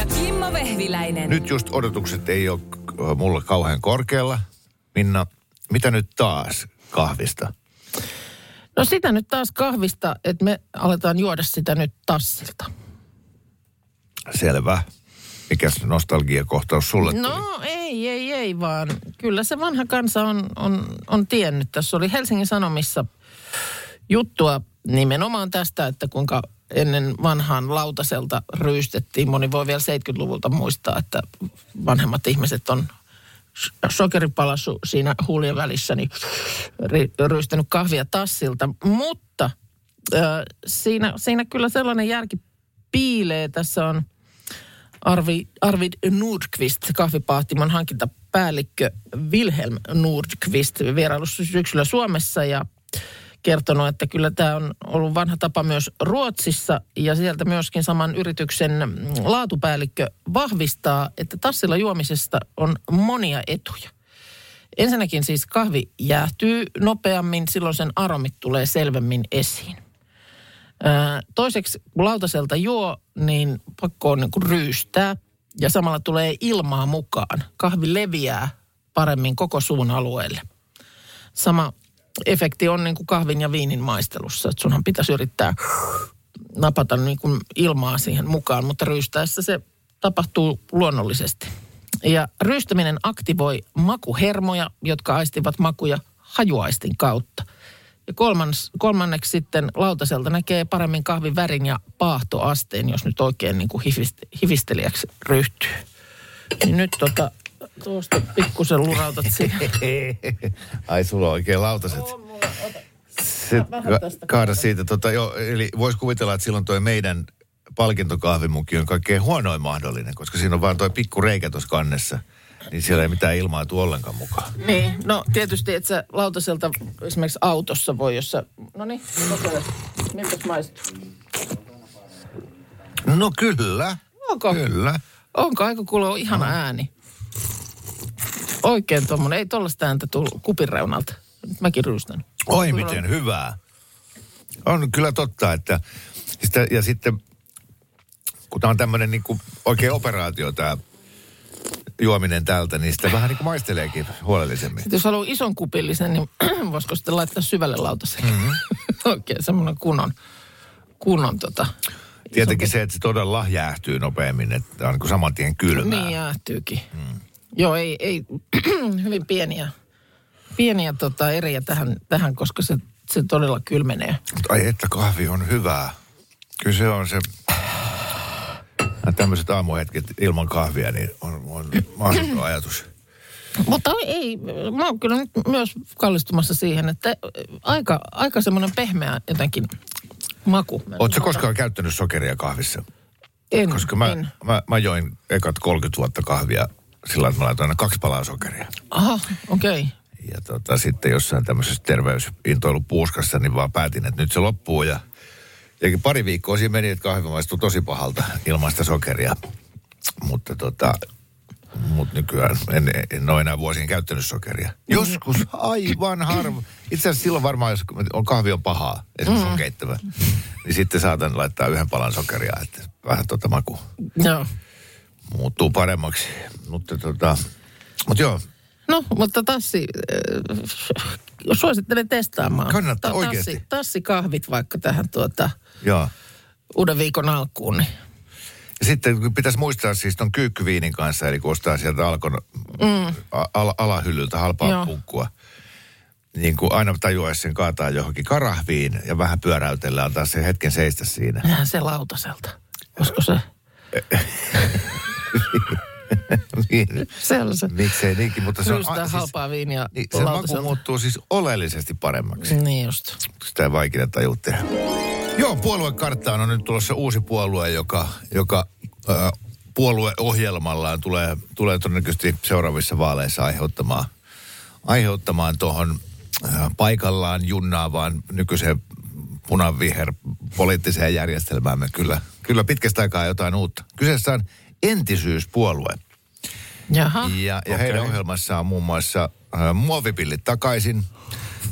Ja Kimmo Vehviläinen. Nyt just odotukset ei ole äh, mulla kauhean korkealla. Minna, mitä nyt taas kahvista? No sitä nyt taas kahvista, että me aletaan juoda sitä nyt tassilta. Selvä. Mikäs nostalgiakohtaus sulle tuli? No ei, ei, ei vaan. Kyllä se vanha kansa on, on, on tiennyt. Tässä oli Helsingin Sanomissa juttua nimenomaan tästä, että kuinka ennen vanhaan lautaselta ryystettiin. Moni voi vielä 70-luvulta muistaa, että vanhemmat ihmiset on sokeripalasu siinä huulien välissä, niin ryystänyt kahvia tassilta. Mutta äh, siinä, siinä kyllä sellainen järki piilee. Tässä on Arvi, Arvid Nordqvist, kahvipahtimon hankintapäällikkö Wilhelm Nordqvist vierailussa syksyllä Suomessa ja kertonut, että kyllä tämä on ollut vanha tapa myös Ruotsissa ja sieltä myöskin saman yrityksen laatupäällikkö vahvistaa, että tassilla juomisesta on monia etuja. Ensinnäkin siis kahvi jäähtyy nopeammin, silloin sen aromit tulee selvemmin esiin. Toiseksi, kun lautaselta juo, niin pakko on niin ryystää ja samalla tulee ilmaa mukaan. Kahvi leviää paremmin koko suun alueelle. Sama efekti on niin kuin kahvin ja viinin maistelussa, että sunhan pitäisi yrittää napata niin kuin ilmaa siihen mukaan, mutta ryystäessä se tapahtuu luonnollisesti. Ja ryystäminen aktivoi makuhermoja, jotka aistivat makuja hajuaistin kautta. Ja kolmans, kolmanneksi sitten lautaselta näkee paremmin kahvin värin ja paahtoasteen, jos nyt oikein niin kuin hifist, hifistelijäksi ryhtyy. Niin nyt tota, tuosta pikkusen lurautat siihen. Ai sulla on oikein lautaset. Ka- kaada siitä. Tota, jo, eli voisi kuvitella, että silloin toi meidän palkintokahvimuki on kaikkein huonoin mahdollinen, koska siinä on vaan toi pikku reikä tuossa kannessa. Niin siellä ei mitään ilmaa tule ollenkaan mukaan. Niin, no tietysti, että sä lautaselta esimerkiksi autossa voi, jos sä... No niin, kokeile. Miltäs maistuu? No kyllä. Onko? Kyllä. Onko aika kuulla ihana ääni? Oikein tommonen. Ei tollaista ääntä tullut kupin reunalta. Nyt mäkin ryystän. Oi miten hyvää. On kyllä totta, että sitä, ja sitten kun tämä on tämmöinen niin oikein operaatio tämä juominen täältä, niin sitä vähän niin kuin maisteleekin huolellisemmin. Sitten jos haluaa ison kupillisen, niin voisiko sitten laittaa syvälle lautaselle? Mm-hmm. Oikein semmoinen kunnon, kunnon tota... Tietenkin se, että se todella jäähtyy nopeammin, että on niin kuin saman tien kylmää. Niin jäähtyykin. Mm. Joo, ei, ei hyvin pieniä, pieniä tota eriä tähän, tähän, koska se, se todella kylmenee. Ai että kahvi on hyvää. Kyllä se on se... Tämmöiset aamuhetket ilman kahvia, niin on, on mahdoton ajatus. Mutta ei, mä oon kyllä nyt myös kallistumassa siihen, että aika, aika semmoinen pehmeä jotenkin maku. Oletko koskaan käyttänyt sokeria kahvissa? En, Koska mä, en. mä, mä join ekat 30 vuotta kahvia sillä että mä laitoin aina kaksi palaa sokeria. Aha, okei. Okay. Ja tota, sitten jossain tämmöisessä terveysintoilupuuskassa, niin vaan päätin, että nyt se loppuu. Ja, ja pari viikkoa siinä meni, että kahvi maistui tosi pahalta ilman sitä sokeria. Mutta tota, mut nykyään en, en ole enää vuosien käyttänyt sokeria. Joskus aivan harva. Itse asiassa silloin varmaan, jos on kahvi on pahaa, esimerkiksi on keittävä, niin sitten saatan laittaa yhden palan sokeria, että vähän tota maku Joo. Muuttuu paremmaksi. Mutta tota, mut joo, No, mutta tassi, äh, suosittelen testaamaan. Kannattaa, Ta- oikeasti. Tassi, tassikahvit vaikka tähän tuota, joo. uuden viikon alkuun. Niin. Ja sitten pitäisi muistaa siis ton kyykkyviinin kanssa, eli kun ostaa sieltä alkon mm. al- alahyllyltä halpaa Joo. punkkua, niin kuin aina tajuaisi sen kaataa johonkin karahviin ja vähän pyöräytellä, antaa se hetken seistä siinä. Nähdään se lautaselta. Olisiko se? niin, miksei niinkin, mutta se on... Ryystää halpaa viiniä niin, se maku muuttuu siis oleellisesti paremmaksi. Niin just. Sitä ei vaikea tajua tehdä. Joo, puoluekarttaan on nyt tulossa uusi puolue, joka, joka äh, puolueohjelmallaan tulee, tulee todennäköisesti seuraavissa vaaleissa aiheuttamaan, aiheuttamaan tuohon äh, paikallaan junnaavaan nykyiseen punaviher poliittiseen järjestelmäämme kyllä, kyllä pitkästä aikaa jotain uutta. Kyseessä on entisyyspuolue. Jaha. Ja, ja heidän ohjelmassaan on muun muassa äh, muovipillit takaisin.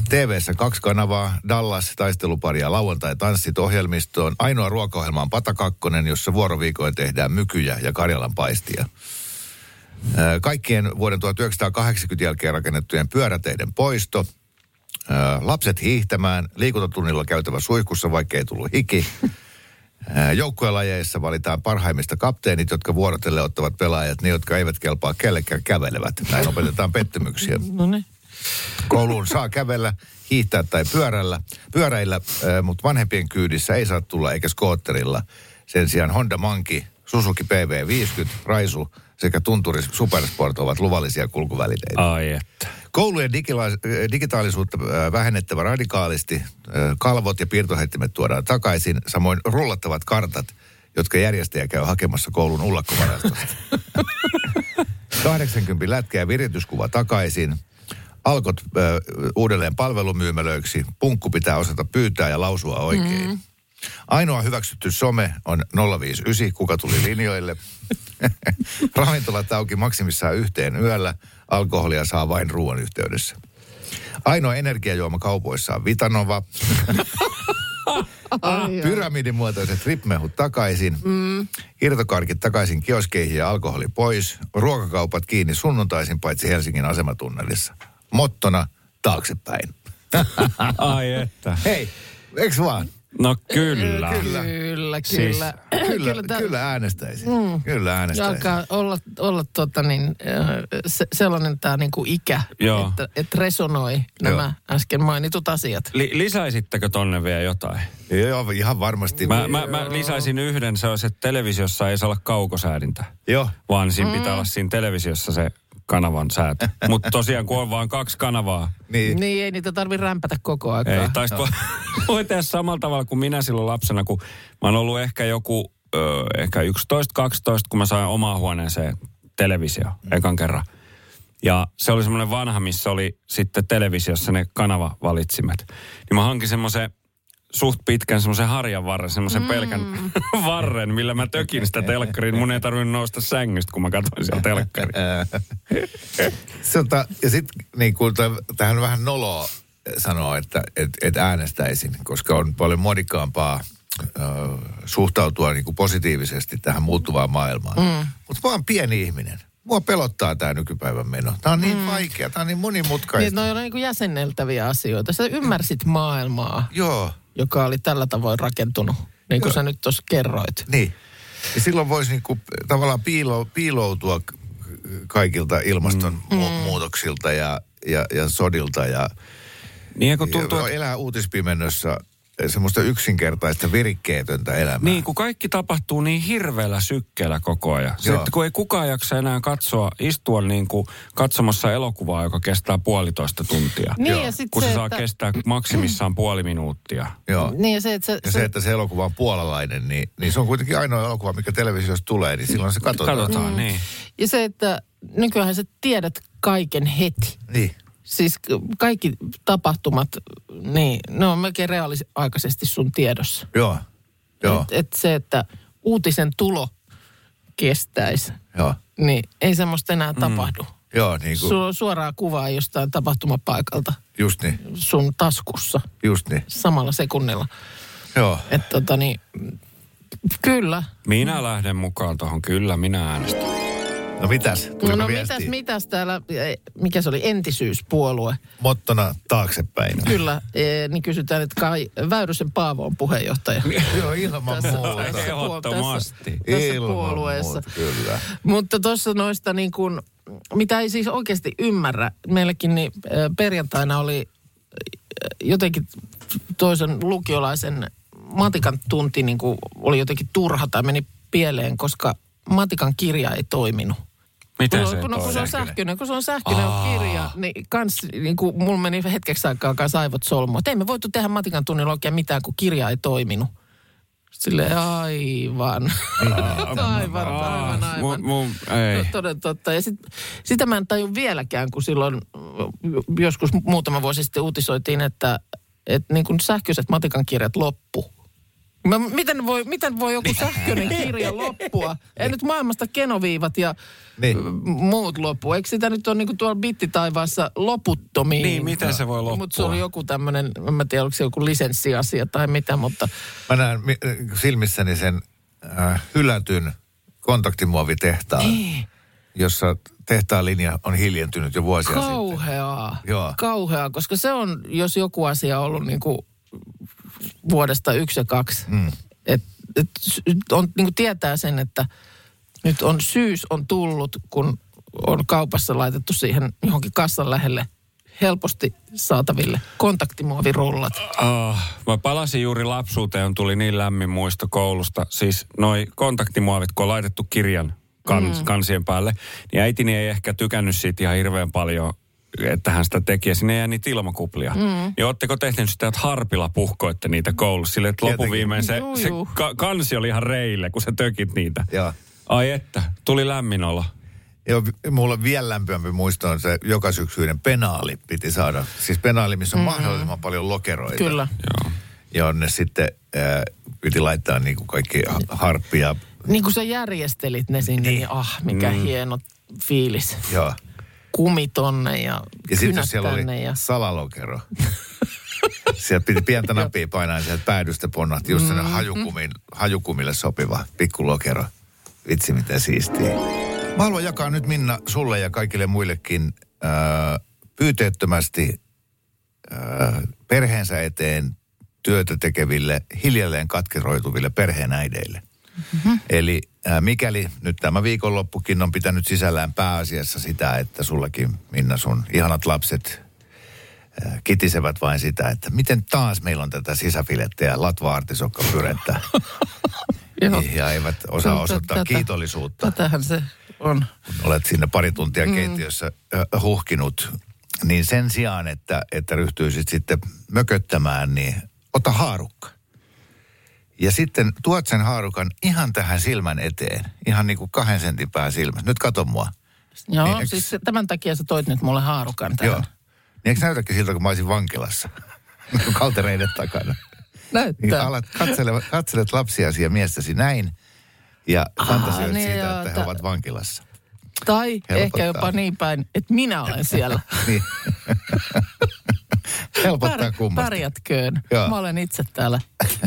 TV-ssä kaksi kanavaa, Dallas, taistelupari ja lauantai tanssit ohjelmistoon. Ainoa ruokaohjelma on Patakakkonen, jossa vuoroviikoin tehdään mykyjä ja Karjalan paistia. Äh, Kaikkien vuoden 1980 jälkeen rakennettujen pyöräteiden poisto. Äh, Lapset hiihtämään, liikuntatunnilla käytävä suihkussa, vaikka ei tullut hiki. Joukkuelajeissa valitaan parhaimmista kapteenit, jotka vuorotelle ottavat pelaajat, ne jotka eivät kelpaa kellekään kävelevät. Näin opetetaan pettymyksiä. No niin. Kouluun saa kävellä, hiihtää tai pyörällä, pyöräillä, mutta vanhempien kyydissä ei saa tulla eikä skootterilla. Sen sijaan Honda Monkey, Suzuki PV50, Raisu sekä Tunturi Supersport ovat luvallisia kulkuvälineitä. Ai että. Koulujen digila- digitaalisuutta äh, vähennettävä radikaalisti. Äh, Kalvot ja piirtoheittimet tuodaan takaisin. Samoin rullattavat kartat, jotka järjestäjä käy hakemassa koulun ullakkovarastosta. 80 lätkä ja virityskuva takaisin. Alkot äh, uudelleen palvelumyymälöiksi. Punkku pitää osata pyytää ja lausua oikein. Mm. Ainoa hyväksytty some on 059, kuka tuli linjoille. Ravintolat auki maksimissaan yhteen yöllä. Alkoholia saa vain ruoan yhteydessä. Ainoa energiajuoma kaupoissa on Vitanova. Pyramidimuotoiset ripmehut takaisin. Mm. Irtokarkit takaisin kioskeihin ja alkoholi pois. Ruokakaupat kiinni sunnuntaisin paitsi Helsingin asematunnelissa. Mottona taaksepäin. Ai että. Hei, eks vaan? No kyllä. Kyllä, kyllä. Siis- kyllä, Kyllä, tää- kyllä äänestäisin. Mm. Kyllä äänestäisin. Alkaa olla, olla tota niin, äh, se, sellainen tämä niinku ikä, Joo. että, että resonoi nämä Joo. äsken mainitut asiat. Li- lisäisittekö tonne vielä jotain? Joo, ihan varmasti. Mä, mä, mä lisäisin yhden, se olisi, että televisiossa ei saa olla kaukosäädintä. Joo. Vaan siinä pitää olla siinä televisiossa se kanavan säätö. Mutta tosiaan kun on vain kaksi kanavaa, Niin. Niin ei niitä tarvi rämpätä koko aikaa. ei taisi no. voi tehdä samalla tavalla kuin minä silloin lapsena, kun mä oon ollut ehkä joku, ö, ehkä 11-12, kun mä sain omaan huoneeseen televisio mm. ekan kerran. Ja se oli semmoinen vanha, missä oli sitten televisiossa ne kanavavalitsimet. Niin mä hankin semmoisen suht pitkän semmoisen harjan varren, semmoisen mm. pelkän varren, millä mä tökin sitä telkkariin. Mun ei tarvinnut nousta sängystä, kun mä katsoin siellä telkkariin. Sota, ja sitten niin kuin, tähän on vähän noloa sanoa, että et, et äänestäisin, koska on paljon muodikkaampaa ö, suhtautua niin kuin positiivisesti tähän muuttuvaan maailmaan. Mm. Mutta mä oon pieni ihminen. Mua pelottaa tämä nykypäivän meno. Tämä on niin mm. vaikea, tämä on niin Niin, monimutkaista. ne on niin kuin jäsenneltäviä asioita. Sä ymmärsit maailmaa, Joo, joka oli tällä tavoin rakentunut, niin kuin Joo. sä nyt tuossa kerroit. niin. Ja silloin voisi niinku tavallaan piilo, piiloutua kaikilta ilmastonmuutoksilta ja, ja, ja sodilta ja, Niin ja kun tuntuu, tuntuu, että elää uutispimennössä semmoista yksinkertaista virikkeetöntä elämää. Niin, kun kaikki tapahtuu niin hirveällä sykkeellä koko ajan. Joo. Sitten kun ei kukaan jaksa enää katsoa, istua niin kuin katsomassa elokuvaa, joka kestää puolitoista tuntia. Niin Joo. ja sitten Kun se, se, saa että, kestää maksimissaan puoli minuuttia. Joo. niin ja se, että se, Ja se, että se elokuva on puolalainen, niin, niin se on kuitenkin ainoa elokuva, mikä televisiossa tulee, niin silloin se katsotaan. Katsotaan, niin. ja se, että nykyään sä tiedät kaiken heti. Niin. Siis kaikki tapahtumat, niin ne on melkein reaaliaikaisesti sun tiedossa. Joo. Joo. Et, et se, että uutisen tulo kestäisi, Joo. niin ei semmoista enää mm. tapahdu. Joo, niin kuin, Sulla on suoraa kuvaa jostain tapahtumapaikalta just niin, sun taskussa just niin. samalla sekunnilla. Joo. Että tota niin, kyllä. Minä lähden mukaan tuohon, kyllä minä äänestän. No mitäs? No, Tuliko no mitäs, mitäs täällä, eh, mikä se oli, entisyyspuolue. Mottona taaksepäin. Kyllä, eh, niin kysytään, että Kai Väyrysen Paavo on puheenjohtaja. Joo, ilman Tässä- muuta. tässä- Ehdottomasti. tässä Ilman puolueessa. muuta, kyllä. Mutta tuossa noista niin kuin, mitä ei siis oikeasti ymmärrä, meilläkin niin äh, perjantaina oli jotenkin toisen lukiolaisen matikan tunti niin kuin oli jotenkin turha tai meni pieleen, koska matikan kirja ei toiminut. Miten kun, se on, kun, se on sähköinen, kun se on sähköinen kirja, niin kans, niin kuin mulla meni hetkeksi aikaa kanssa aivot. Että ei me voitu tehdä matikan tunnilla oikein mitään, kun kirja ei toiminut. Sille aivan. aivan, aivan, aivan. Mun, mun, ei. No, toden totta. Ja sit, sitä mä en taju vieläkään, kun silloin joskus muutama vuosi sitten uutisoitiin, että, että niin kuin sähköiset matikan kirjat loppu. Mä, miten, voi, miten voi joku sähköinen kirja loppua? Ei nyt maailmasta kenoviivat ja Niin. niin. muut loppu. Eikö sitä nyt ole niin kuin tuolla bittitaivaassa loputtomiin? Niin, miten se voi Mutta se loppua? oli joku tämmöinen, en mä tiedä, oliko se joku lisenssiasia tai mitä, mutta Mä näen mi- silmissäni sen äh, hylätyn kontaktimuovitehtaan, Niin. jossa tehtaan linja on hiljentynyt jo vuosia sitten. kauheaa. Joo. Kauheaa, koska se on, jos joku asia ollut niin kuin vuodesta yksi ja kaksi. Mm. Et, et, on, niin kuin tietää sen, että nyt on syys on tullut, kun on kaupassa laitettu siihen johonkin kassan lähelle helposti saataville kontaktimuovirullat. Oh, mä palasin juuri lapsuuteen, tuli niin lämmin muisto koulusta. Siis noi kontaktimuovit, kun on laitettu kirjan kans, mm. kansien päälle, niin äitini ei ehkä tykännyt siitä ihan hirveän paljon, että hän sitä teki. Ja sinne jäi niitä ilmakuplia. Mm. Niin ootteko tehneet sitä, että harpilla puhkoitte niitä koulussa? Sille, että Tietenkin. loppuviimein se, Juu, se juu. ka- kansi oli ihan reille, kun sä tökit niitä. Joo. Ai että, tuli lämmin olo. Joo, mulla vielä lämpimämpi muisto on se joka syksyinen penaali piti saada. Siis penaali, missä on mm. mahdollisimman paljon lokeroita. Kyllä. Joo. Ja ne sitten äh, piti laittaa niin kuin kaikki ha- harppia. Niin kuin sä järjestelit ne sinne, niin, ah, mikä mm. hieno fiilis. Joo. Kumi tonne ja, Ja sitten jos siellä oli ja... salalokero. Sieltä piti pientä nappia painaa sieltä päädystä ponnahti just Mm-hmm. hajukumin, hajukumille sopiva pikkulokero. Vitsi miten siistiä. Mä haluan jakaa nyt Minna sulle ja kaikille muillekin äh, pyyteettömästi äh, perheensä eteen työtä tekeville, hiljalleen katkeroituville perheenäideille. Mm-hmm. Eli äh, mikäli nyt tämä viikonloppukin on pitänyt sisällään pääasiassa sitä, että sullakin Minna sun ihanat lapset äh, kitisevät vain sitä, että miten taas meillä on tätä sisäfilettä ja latva-artisokkapyrettä. Joo. ja eivät osaa osoittaa tätä- kiitollisuutta. Tätähän se on. Olet sinne pari tuntia mm. keittiössä äh, huhkinut. Niin sen sijaan, että, että ryhtyisit sitten mököttämään, niin ota haarukka. Ja sitten tuot sen haarukan ihan tähän silmän eteen. Ihan niin kuin kahden sentin pää silmässä. Nyt kato mua. Joo, Niin, niin, eks- siis tämän takia sä toit nyt mulle haarukan tähän. Joo. Niin eikö näytäkin siltä, kun mä olisin vankilassa? Kaltereiden takana. Niin Näyttää. alat katsele, katselet lapsiasi ja miestäsi näin. Ja fantasioit niin siitä, joo, että he tä- ovat vankilassa. Tai Helpottaa. ehkä jopa niin päin, että minä olen siellä. Niin. Helpottaa Pär, kummasti. pärjätköön. Joo. Mä olen itse täällä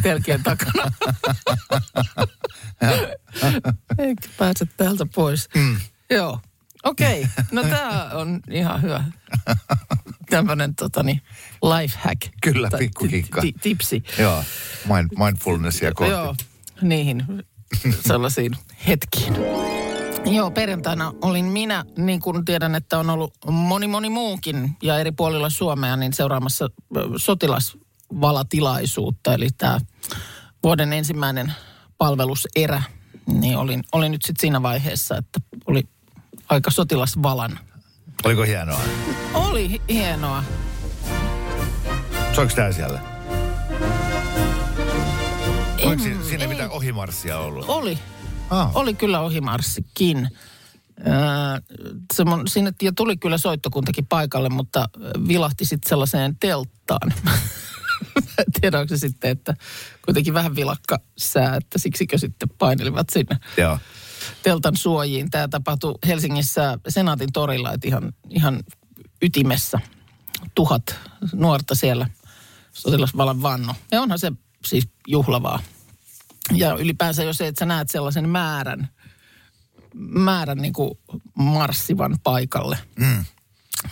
telkien takana. Eikä pääse täältä pois. Mm. Joo. Okei, okay. no tämä on ihan hyvä. Tämmöinen totani life hack. Kyllä, pikkukikka. ti- ti- Tipsi. Joo, mind, mindfulnessia kohti. Joo, niihin sellaisiin hetkiin. Joo, perjantaina olin minä, niin kuin tiedän, että on ollut moni moni muukin ja eri puolilla Suomea, niin seuraamassa sotilasvalatilaisuutta, eli tämä vuoden ensimmäinen palveluserä, niin olin, olin nyt sitten siinä vaiheessa, että oli aika sotilasvalan. Oliko hienoa? Oli hi- hienoa. Soiko tää siellä? Oliko siinä, siinä mitään ohimarssia ollut? Oli. Ah. Oli kyllä ohimarssikin. Öö, semmon, sinne jo tuli kyllä soittokuntakin paikalle, mutta vilahti sitten sellaiseen telttaan. tiedä, onko se sitten, että kuitenkin vähän vilakka sää, että siksikö sitten painelivat sinne Joo. teltan suojiin. Tämä tapahtui Helsingissä Senaatin torilla, että ihan, ihan ytimessä tuhat nuorta siellä sotilasvalan vanno. Ja onhan se siis juhlavaa. Ja ylipäänsä jos et sä näet sellaisen määrän, määrän niin kuin marssivan paikalle, mm.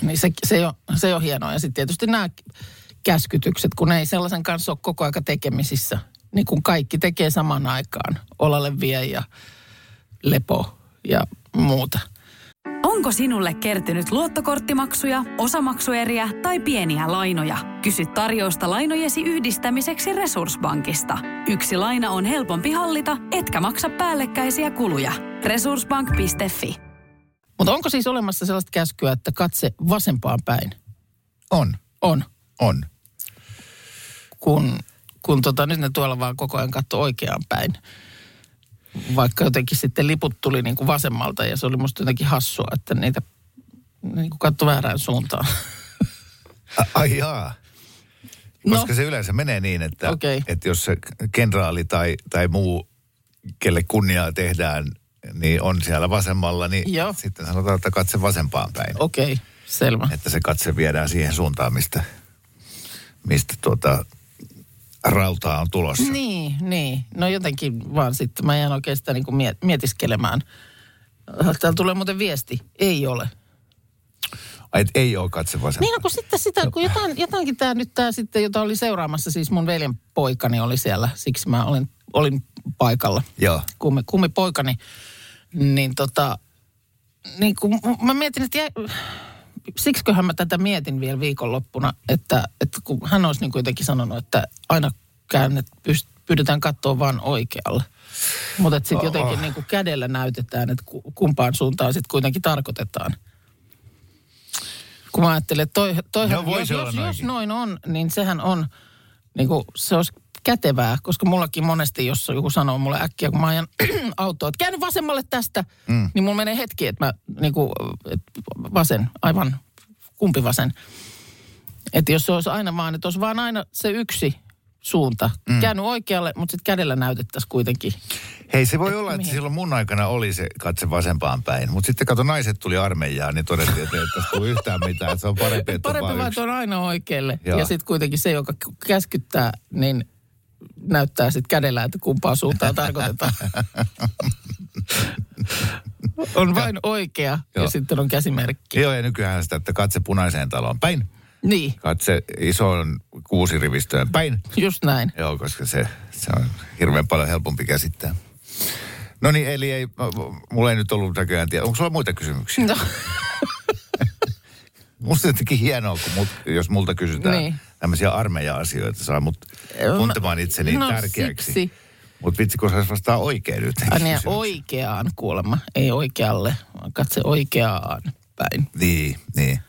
niin se, se, on, se on hienoa. Ja sitten tietysti nämä käskytykset, kun ei sellaisen kanssa ole koko aika tekemisissä, niin kun kaikki tekee saman aikaan. Olalle vie ja lepo ja muuta. Onko sinulle kertynyt luottokorttimaksuja, osamaksueriä tai pieniä lainoja? Kysy tarjousta lainojesi yhdistämiseksi Resurssbankista. Yksi laina on helpompi hallita, etkä maksa päällekkäisiä kuluja. Resurssbank.fi Mutta onko siis olemassa sellaista käskyä, että katse vasempaan päin On, on, on. kun, kun tota, nyt ne tuolla vaan koko ajan katsoi oikeaan päin. Vaikka jotenkin sitten liput tuli niin kuin vasemmalta ja se oli musta jotenkin hassua, että niitä niin kuin katsoi väärään suuntaan. Ai jaa. No. Koska se yleensä menee niin, että, Okei. että jos se kenraali tai, tai muu, kelle kunniaa tehdään, niin on siellä vasemmalla, niin Joo. sitten sanotaan, että katse vasempaan päin. Okei, okay, selvä. Että se katse viedään siihen suuntaan, mistä, mistä tuota, rautaa on tulossa. Niin, niin. No jotenkin vaan sitten mä jään sitä niin kuin miet- mietiskelemään. Täällä tulee muuten viesti. Ei ole. Ai, et ei ole katse vasempaan. Niin, no kun sitten sitä, kun jotain, jotainkin tämä nyt tämä sitten, jota oli seuraamassa, siis mun veljen poikani oli siellä, siksi mä olin, olin paikalla. Joo. Kummi, kummi poikani, niin tota, niin kun mä mietin, että jä, siksiköhän mä tätä mietin vielä viikonloppuna, että, että kun hän olisi niin kuitenkin sanonut, että aina käännet, pyst- pyydetään katsoa vaan oikealle. Mutta sitten Oh. jotenkin niin kuin kädellä näytetään, että ku- kumpaan suuntaan sitten kuitenkin tarkoitetaan. Kun mä ajattelen, että toi, toihan, No, jos, jos, jos noin on, niin sehän on, niin kuin, se olisi kätevää, koska mullakin monesti, jos joku sanoo mulle äkkiä, kun mä ajan autoa, että käänny vasemmalle tästä, mm. niin mulla menee hetki, että mä niin kuin, että vasen, aivan kumpi vasen. Että jos se olisi aina vaan, että olisi vaan aina se yksi suunta. Mm. Käänny oikealle, mutta sitten kädellä näytettäisiin kuitenkin. Hei, se voi olla, että mihin? silloin mun aikana oli se katse vasempaan päin. Mutta sitten kato, naiset tuli armeijaan, niin todettiin, että ei tästä tule yhtään mitään. Että se on parempi, että Parempi vaan että on aina oikealle. Joo. Ja sitten kuitenkin se, joka käskyttää, niin näyttää sitten kädellä, että kumpaa suuntaan tarkoitetaan. on vain oikea Joo. ja sitten on käsimerkki. Joo, ja nykyään sitä, että katse punaiseen taloon päin. Niin, Katse isoon kuusirivistöön päin. just näin. Joo, koska se, se on hirveän paljon helpompi käsittää. No niin, eli ei, mulla ei nyt ollut näköjään tiedä. Onko sulla muita kysymyksiä? No, Musta jotenkin hienoa, kun mut, jos multa kysytään Niin. tämmöisiä armeija-asioita, saa mut tuntemaan itseni no tärkeäksi. siksi. Mutta vitsi, kun saisi vastaa oikein nyt. Ai niin, oikeaan kuulemma, ei oikealle, vaan katse oikeaan päin. Niin, niin.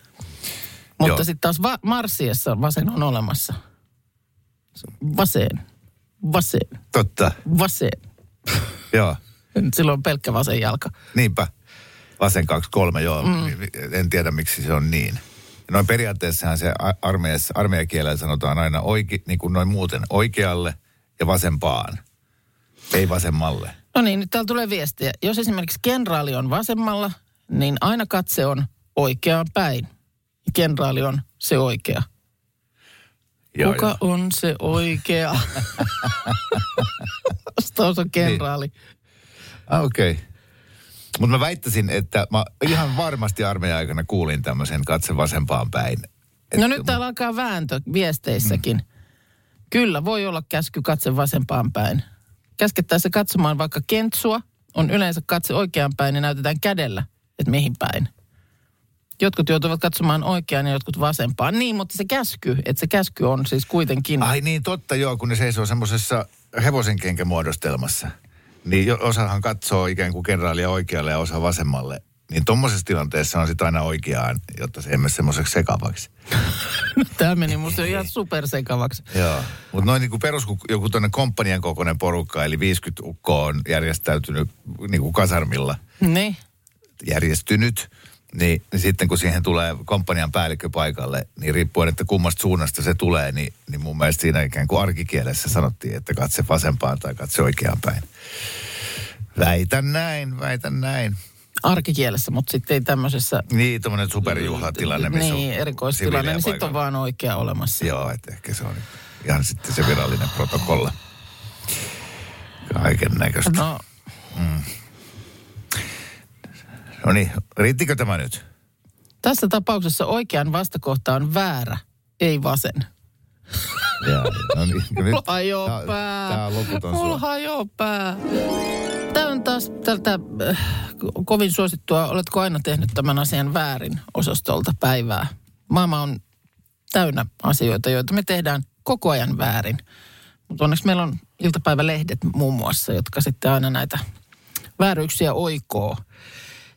Mutta sitten taas va- Marsiassa vasen on olemassa. Vasen, vasen, Totta, vasen. joo. Silloin on pelkkä vasen jalka. Niinpä. Vasen 2-3, joo. Mm. En tiedä, miksi se on niin. Noin periaatteessahan se armeijassa, armeijakielellä sanotaan aina oike, niin kuin noin muuten oikealle ja vasempaan. Ei vasemmalle. No niin, nyt täällä tulee viestiä. Jos esimerkiksi kenraali on vasemmalla, niin aina katse on oikeaan päin. Kenraali on se oikea. Joo, Kuka joo. on se oikea? Vastaus on kenraali. Ah, Okei. Okay. Mutta mä väittäisin, että mä ihan varmasti armeijan aikana kuulin tämmöisen katse vasempaan päin. No nyt täällä alkaa vääntö viesteissäkin. Mm. Kyllä, voi olla käsky katse vasempaan päin. Käskettäessä katsomaan vaikka kentsua, on yleensä katse oikeaan päin ja näytetään kädellä, että mihin päin. Jotkut joutuvat katsomaan oikeaan ja jotkut vasempaan. Niin, mutta se käsky, että se käsky on siis kuitenkin... Ai niin, totta joo, kun ne seisoo semmoisessa hevosenkenkämuodostelmassa. Niin osahan katsoo ikään kuin kenraalia oikealle ja osa vasemmalle. Niin tuommoisessa tilanteessa on sitten aina oikeaan, jotta se ei mene semmoiseksi sekavaksi. Tämä meni musta ihan supersekavaksi. Joo. Mutta noin niin kuin perus, joku tuonne komppanian kokoinen porukka, eli 50 ukkoa on järjestäytynyt niin kuin kasarmilla, Niin. järjestynyt, niin, niin sitten kun siihen tulee komppanian päällikkö paikalle, niin riippuen, että kummasta suunnasta se tulee, niin, niin mun mielestä siinä ikään kuin arkikielessä sanottiin, että katse vasempaan tai katse oikeaan päin. Väitän näin, väitän näin. Arkikielessä, mutta sitten ei tämmöisessä... Niin, tämmöinen superjuhlatilanne, missä Niin, on erikoistilanne, niin sitten on vaan oikea olemassa. Joo, että ehkä se on ihan sitten se virallinen protokolla. Kaiken näköistä. No, No niin, riittikö tämä nyt? tässä tapauksessa oikean vastakohta on väärä, ei vasen. Jaa, no niin, nyt, Mulla tää- pää. Tää on loputon Mulla suo. hajoaa pää. Tämä on taas tältä äh, ko- kovin suosittua. Oletko aina tehnyt tämän asian väärin osastolta päivää? Maailma on täynnä asioita, joita me tehdään koko ajan väärin. Mutta onneksi meillä on iltapäivälehdet muun muassa, jotka sitten aina näitä vääryyksiä oikoo.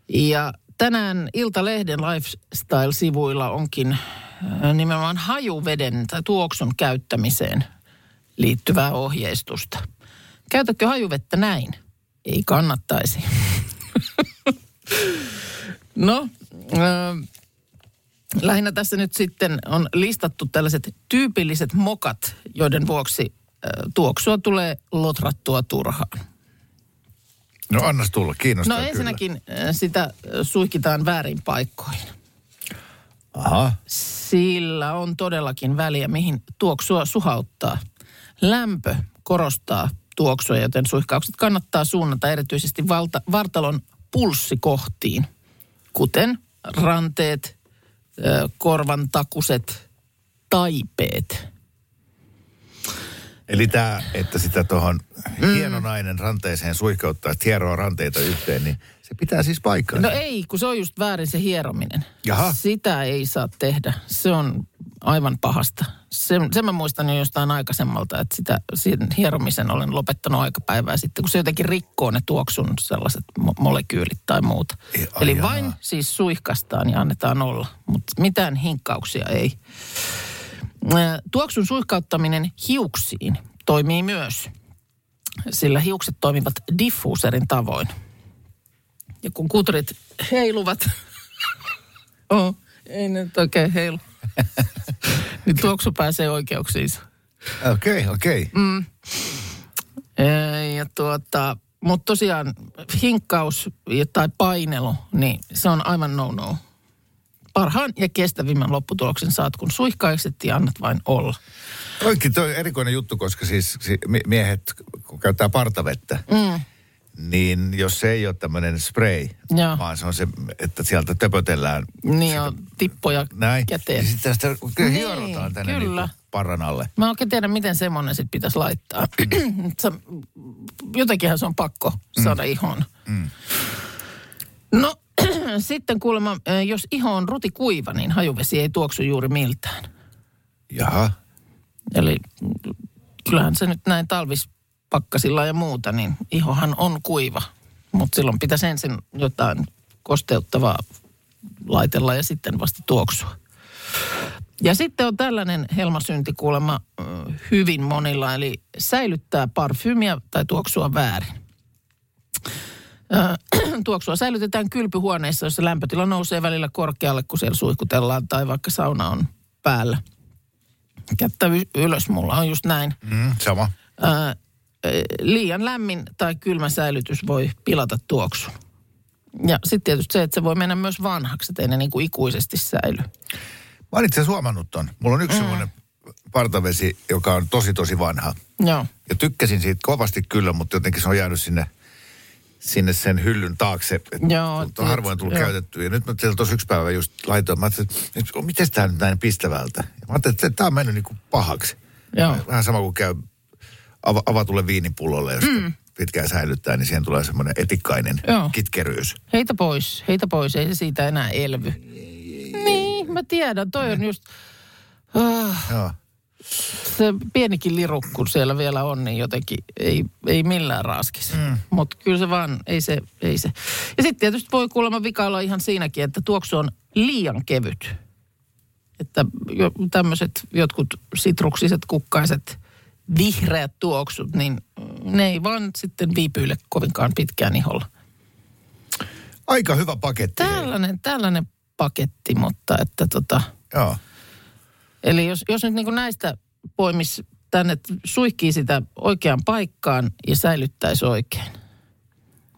Ja tänään Iltalehden Lifestyle-sivuilla onkin äh, nimenomaan hajuveden tai tuoksun käyttämiseen liittyvää ohjeistusta. Käytätkö hajuvettä näin? Ei kannattaisi. no, äh, lähinnä tässä nyt sitten on listattu tällaiset tyypilliset mokat, joiden vuoksi äh, tuoksua tulee lotrattua turhaan. No annas tulla, kiinnostaa No kyllä. ensinnäkin äh, sitä äh, suihkitaan väärin paikkoihin. Aha. Sillä on todellakin väliä, mihin tuoksua suhauttaa. Lämpö korostaa tuoksua, joten suihkaukset kannattaa suunnata erityisesti valta, vartalon pulssikohtiin, kuten ranteet, ö, korvan takuset, taipeet. Eli tämä, että sitä tuohon mm. hieno nainen ranteeseen suihkauttaa, että hieroo ranteita yhteen, niin se pitää siis paikkaa. No ei, kun se on just väärin se hierominen. Jaha. Sitä ei saa tehdä. Se on aivan pahasta. Sen, sen mä muistan jo jostain aikaisemmalta, että sitä, sen hieromisen olen lopettanut aikapäivää sitten, kun se jotenkin rikkoo ne tuoksun sellaiset mo- molekyylit tai muuta. Ei, Eli vain siis suihkastaan ja annetaan olla, mutta mitään hinkkauksia ei. Tuoksun suihkauttaminen hiuksiin toimii myös, sillä hiukset toimivat diffuuserin tavoin. Ja kun kuturit heiluvat, oh, ei nyt oikein heilu, niin tuoksu pääsee oikeuksiinsa. Okei, okay, okei. Okay. Mm. Ja tuota, mutta tosiaan hinkkaus tai painelu, niin se on aivan no-no. Parhaan ja kestävimmän lopputuloksen saat, kun suihkaiset ja annat vain olla. Oikein toi on erikoinen juttu, koska siis si- mi- miehet, kun käyttää partavettä, mm. niin jos se ei ole tämmöinen spray, Joo. vaan se on se, että sieltä töpötellään Niin on tippoja näin, käteen. niin sitten sitä kyllä Niin, hierotaan tänne kyllä. niin parran alle. Mä oikein tiedä, miten semmoinen sitten pitäisi laittaa. Jotenkinhan se on pakko saada ihoon. No, sitten kuulemma, eh, jos iho on rutikuiva, niin hajuvesi ei tuoksu juuri miltään. Jaha. Eli kyllähän se nyt näin talvispakkasilla ja muuta, niin ihohan on kuiva. Mutta silloin pitäisi ensin jotain kosteuttavaa laitella ja sitten vasta tuoksua. Ja sitten on tällainen helmasynti kuulemma ö, hyvin monilla, eli säilyttää parfyymiä tai tuoksua väärin. Ö, Tuoksua säilytetään kylpyhuoneissa, jossa lämpötila nousee välillä korkealle, kun siellä suihkutellaan tai vaikka sauna on päällä. Kättä ylös, mulla on just näin. Mm, sama. Ää, ö, liian lämmin tai kylmä säilytys voi pilata tuoksun. Ja sitten tietysti se, että se voi mennä myös vanhaksi, että ei ne niin kuin ikuisesti säily. Mä oon itse huomannut ton. Mulla on yksi mm. semmoinen partavesi, joka on tosi tosi vanha. Joo. Ja tykkäsin siitä kovasti kyllä, mutta jotenkin se on jäänyt sinne, sinne sen hyllyn taakse. Joo, on harvoin tullut joo. käytettyä. Ja nyt mä teillä tuossa yksi päivä just laitoin. Mä ajattelin, että miten tämä nyt näin pistävältä? Ja mä ajattelin, että tämä on mennyt niin kuin pahaksi. Joo. Vähän sama kuin käy ava, avatulle viinipullolle, jos mm. pitkään säilyttää, niin siihen tulee semmoinen etikkainen Joo. kitkeryys. Heitä pois, heitä pois, ei se siitä enää elvy. Niin, mä tiedän, toi on just... Ah, Joo. Se pienikin lirukku siellä vielä on, niin jotenkin ei, ei millään raskis. Mm. Mutta kyllä se vaan, ei se, ei se. Ja sitten tietysti voi kuulemma vika olla ihan siinäkin, että tuoksu on liian kevyt. Että jo, tämmöiset jotkut sitruksiset, kukkaiset, vihreät tuoksut, niin ne ei vaan sitten viipyile kovinkaan pitkään iholla. Aika hyvä paketti. Tällainen, tällainen paketti, mutta että tota... Joo. Eli jos, jos nyt niin kuin näistä poimis tänne, suihkii sitä oikeaan paikkaan ja säilyttäisi oikein.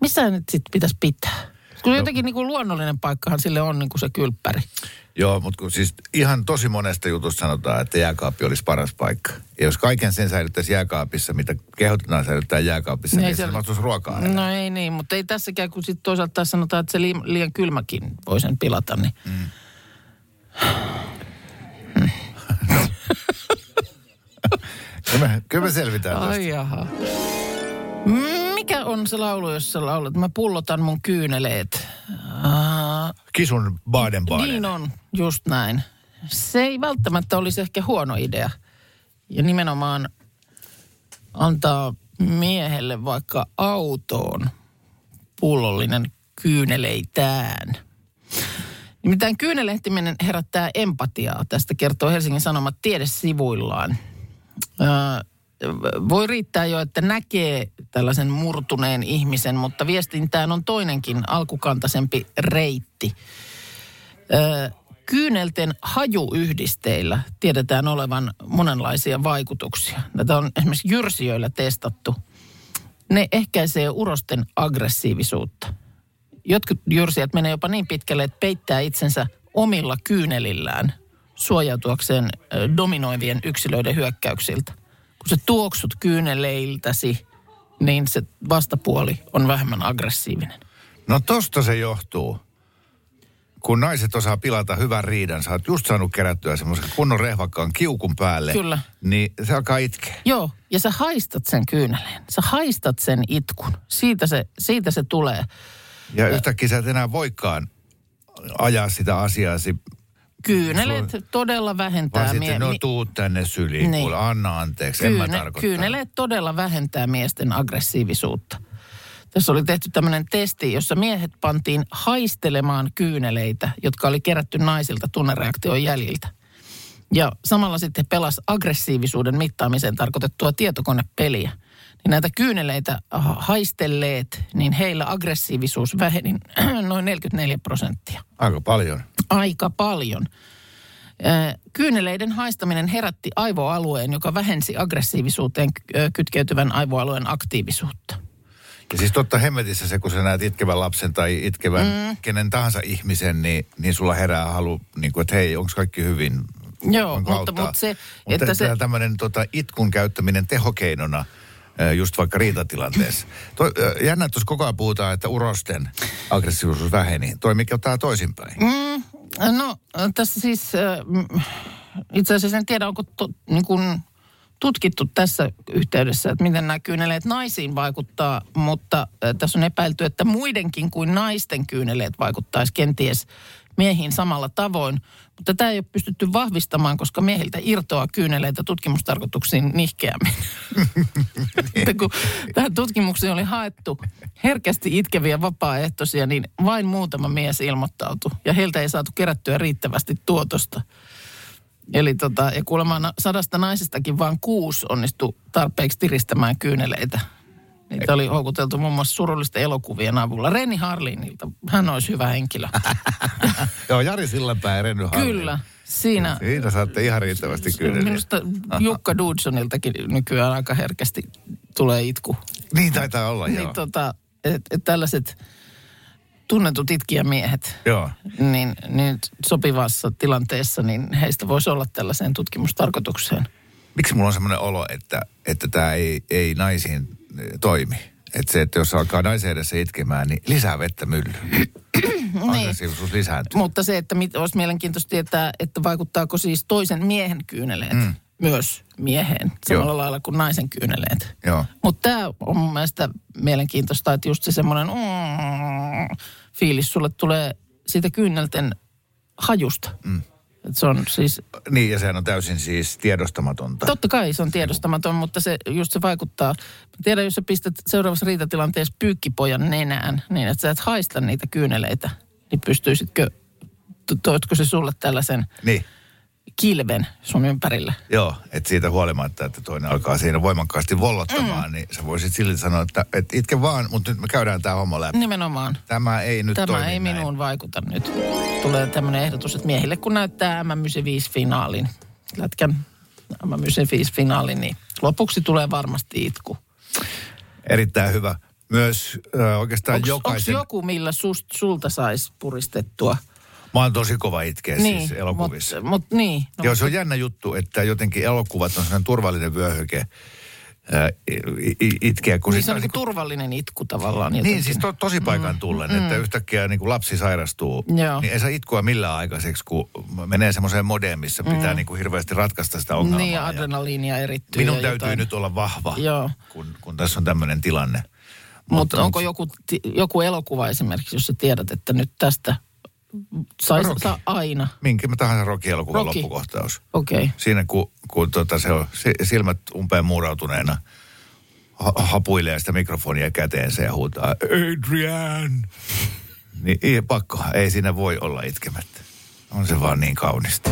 Missä nyt sitten pitäisi pitää? Kun jotenkin niin kuin luonnollinen paikkahan sille on niin kuin se kylppäri. Joo, mutta kun siis ihan tosi monesta jutusta sanotaan, että jääkaappi olisi paras paikka. Ja jos kaiken sen säilyttäisi jääkaapissa, mitä kehotetaan säilyttää jääkaapissa, niin, Ei niin siellä- se mahtuisi ruokaa. enää. No ei niin, mutta ei tässäkään, kun sitten toisaalta taas sanotaan, että se liian, liian kylmäkin voi sen pilata, niin Kyllä me, kyllä me selvitään tästä. Ai jaha. Mikä on se laulu, jossa laulat? Mä pullotan mun kyyneleet. Aa, Kisun Baden-Baden. Niin on, just näin. Se ei välttämättä olisi ehkä huono idea. Ja nimenomaan antaa miehelle vaikka autoon pullollinen kyyneleitään. Nimittäin kyynelehtiminen herättää empatiaa. Tästä kertoo Helsingin Sanomat tiedesivuillaan. Voi riittää jo, että näkee tällaisen murtuneen ihmisen, mutta viestintään on toinenkin alkukantaisempi reitti. Kyynelten hajuyhdisteillä tiedetään olevan monenlaisia vaikutuksia. Tätä on esimerkiksi jyrsijöillä testattu. Ne ehkäisee urosten aggressiivisuutta. Jotkut jyrsijät menee jopa niin pitkälle, että peittää itsensä omilla kyynelillään suojautuakseen dominoivien yksilöiden hyökkäyksiltä. Kun sä tuoksut kyyneleiltäsi, niin se vastapuoli on vähemmän aggressiivinen. No tosta se johtuu. Kun naiset osaa pilata hyvän riidan, sä oot just saanut kerättyä semmoisen kunnon rehvakkaan kiukun päälle. Kyllä. Niin se alkaa itkeä. Joo, ja sä haistat sen kyyneleen. Sä haistat sen itkun. Siitä se, siitä se tulee. Ja yhtäkkiä sä et enää voikaan ajaa sitä asiaasi, Kyyneleet todella vähentää... sitten mie- no mi- tuu tänne syliin, Niin. kuule, anna anteeksi, en mä Kyyne- tarkoittanut. kyyneleet todella vähentää miesten aggressiivisuutta. Tässä oli tehty tämmöinen testi, jossa miehet pantiin haistelemaan kyyneleitä, jotka oli kerätty naisilta tunnereaktion jäljiltä. Ja samalla sitten pelas aggressiivisuuden mittaamiseen tarkoitettua tietokonepeliä. Niin näitä kyyneleitä haistelleet, niin heillä aggressiivisuus väheni noin 44 prosenttia Aika paljon. aika paljon. Kyyneleiden haistaminen herätti aivoalueen, joka vähensi aggressiivisuuteen kytkeytyvän aivoalueen aktiivisuutta. Ja siis totta hemmetissä se, kun sä näet itkevän lapsen tai itkevän mm. kenen tahansa ihmisen, niin, niin sulla herää halu, niin kuin, että hei, onko kaikki hyvin? Joo, mutta, mutta se, mutta että se... tämmöinen tota, itkun käyttäminen tehokeinona, just vaikka riitatilanteessa. Toi, jännä, että koko ajan puhutaan, että urosten aggressiivisuus väheni. Toi mikä ottaa toisinpäin. Mm, no, tässä siis, mm, itse asiassa en tiedä, onko to, niin kuin tutkittu tässä yhteydessä, että miten nämä kyyneleet naisiin vaikuttaa, mutta tässä on epäilty, että muidenkin kuin naisten kyyneleet vaikuttaisi kenties miehiin samalla tavoin. Mutta tätä ei ole pystytty vahvistamaan, koska miehiltä irtoaa kyyneleitä tutkimustarkoituksiin nihkeämmin. Kun tähän tutkimukseen oli haettu herkästi itkeviä vapaaehtoisia, niin vain muutama mies ilmoittautui. Ja heiltä ei saatu kerättyä riittävästi tuotosta. Eli tota, ja kuulemma sadasta naisestakin vain kuusi onnistui tarpeeksi tiristämään kyyneleitä. Niitä oli houkuteltu muun muassa surullisten elokuvien avulla. Reni Harlinilta, hän olisi hyvä henkilö. Joo, Jari Sillanpää ja Renny Harlin. Kyllä, siinä. Siinä saatte ihan riittävästi kyyneliä. Minusta Jukka Dudsoniltakin nykyään aika herkästi tulee itku. Niin taitaa olla, joo. Niin tota, et, et tällaiset tunnetut itkijämiehet, Joo. niin, niin sopivassa tilanteessa, niin heistä voisi olla tällaiseen tutkimustarkoitukseen. Miksi mulla on semmoinen olo, että että tämä ei, ei naisiin toimi? Että se, että jos alkaa naisen edessä itkemään, niin lisää vettä myllyyn. Niin. Aggressiivisuus lisääntyy. Mutta se, että mit, olisi mielenkiintoista tietää, että vaikuttaako siis toisen miehen kyyneleet mm. myös mieheen, samalla Joo. lailla kuin naisen kyyneleet. Mutta tämä on mun mielestä mielenkiintoista, että just se semmoinen mm, fiilis sulle tulee siitä kyynelten hajusta. Mm. Se on siis, Niin, ja sehän on täysin siis tiedostamatonta. totta kai se on tiedostamaton, mutta se just se vaikuttaa. Mä Tiedän, jos sä pistät seuraavassa riitatilanteessa pyykkipojan nenään, niin että sä et haista niitä kyyneleitä, niin pystyisitkö, to- toitko se sulle tällaisen Niin, kilven sun ympärillä? joo, että siitä huolimatta, että toinen alkaa siinä voimakkaasti vollottamaan, mm. niin sä voisit silti sanoa, että, että itke vaan, mutta nyt me käydään tämä homma läpi. Nimenomaan. Tämä ei nyt Tämä toimi ei näin. minuun vaikuta nyt. Tulee tämmöinen ehdotus, että miehille kun näyttää M95-finaalin, lätkän M95-finaalin, niin lopuksi tulee varmasti itku. Erittäin hyvä. Myös äh, oikeastaan Onko jokaisen... joku, millä sust, sulta saisi puristettua? Mä oon tosi kova itkeä niin, siis elokuvissa. Mutta mut, niin. No, Joo, se on jännä juttu, että jotenkin elokuvat on sellainen turvallinen vyöhyke itkeä. Kun niin se on niin turvallinen itku tavallaan. Niin, jotenkin. siis to, tosi paikan tullen, mm. että yhtäkkiä niin kuin lapsi sairastuu, Joo. niin ei saa itkua millään aikaiseksi, kun menee semmoiseen modeen, missä pitää niin kuin hirveästi ratkaista sitä ongelmaa. Niin, ja adrenaliinia erittyy. minun ja täytyy jotain. nyt olla vahva, Joo. kun, kun tässä on tämmöinen tilanne. Mutta onko joku, joku elokuva esimerkiksi, jos sä tiedät, että nyt tästä saisi Rocky. saa aina? Minkä tahansa Rocky-elokuvan Rocky. loppukohtaus. Okei. Okay. Siinä kun, kun tota se on si- silmät umpeen muurautuneena ha- hapuilee sitä mikrofonia käteensä ja huutaa Adrian. Niin ei, pakko, ei siinä voi olla itkemättä. On se vaan niin kaunista.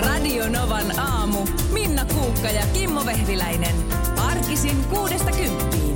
Radio Novan aamu. Minna Kuukka ja Kimmo Vehviläinen. Arkisin kuudesta kymppiin.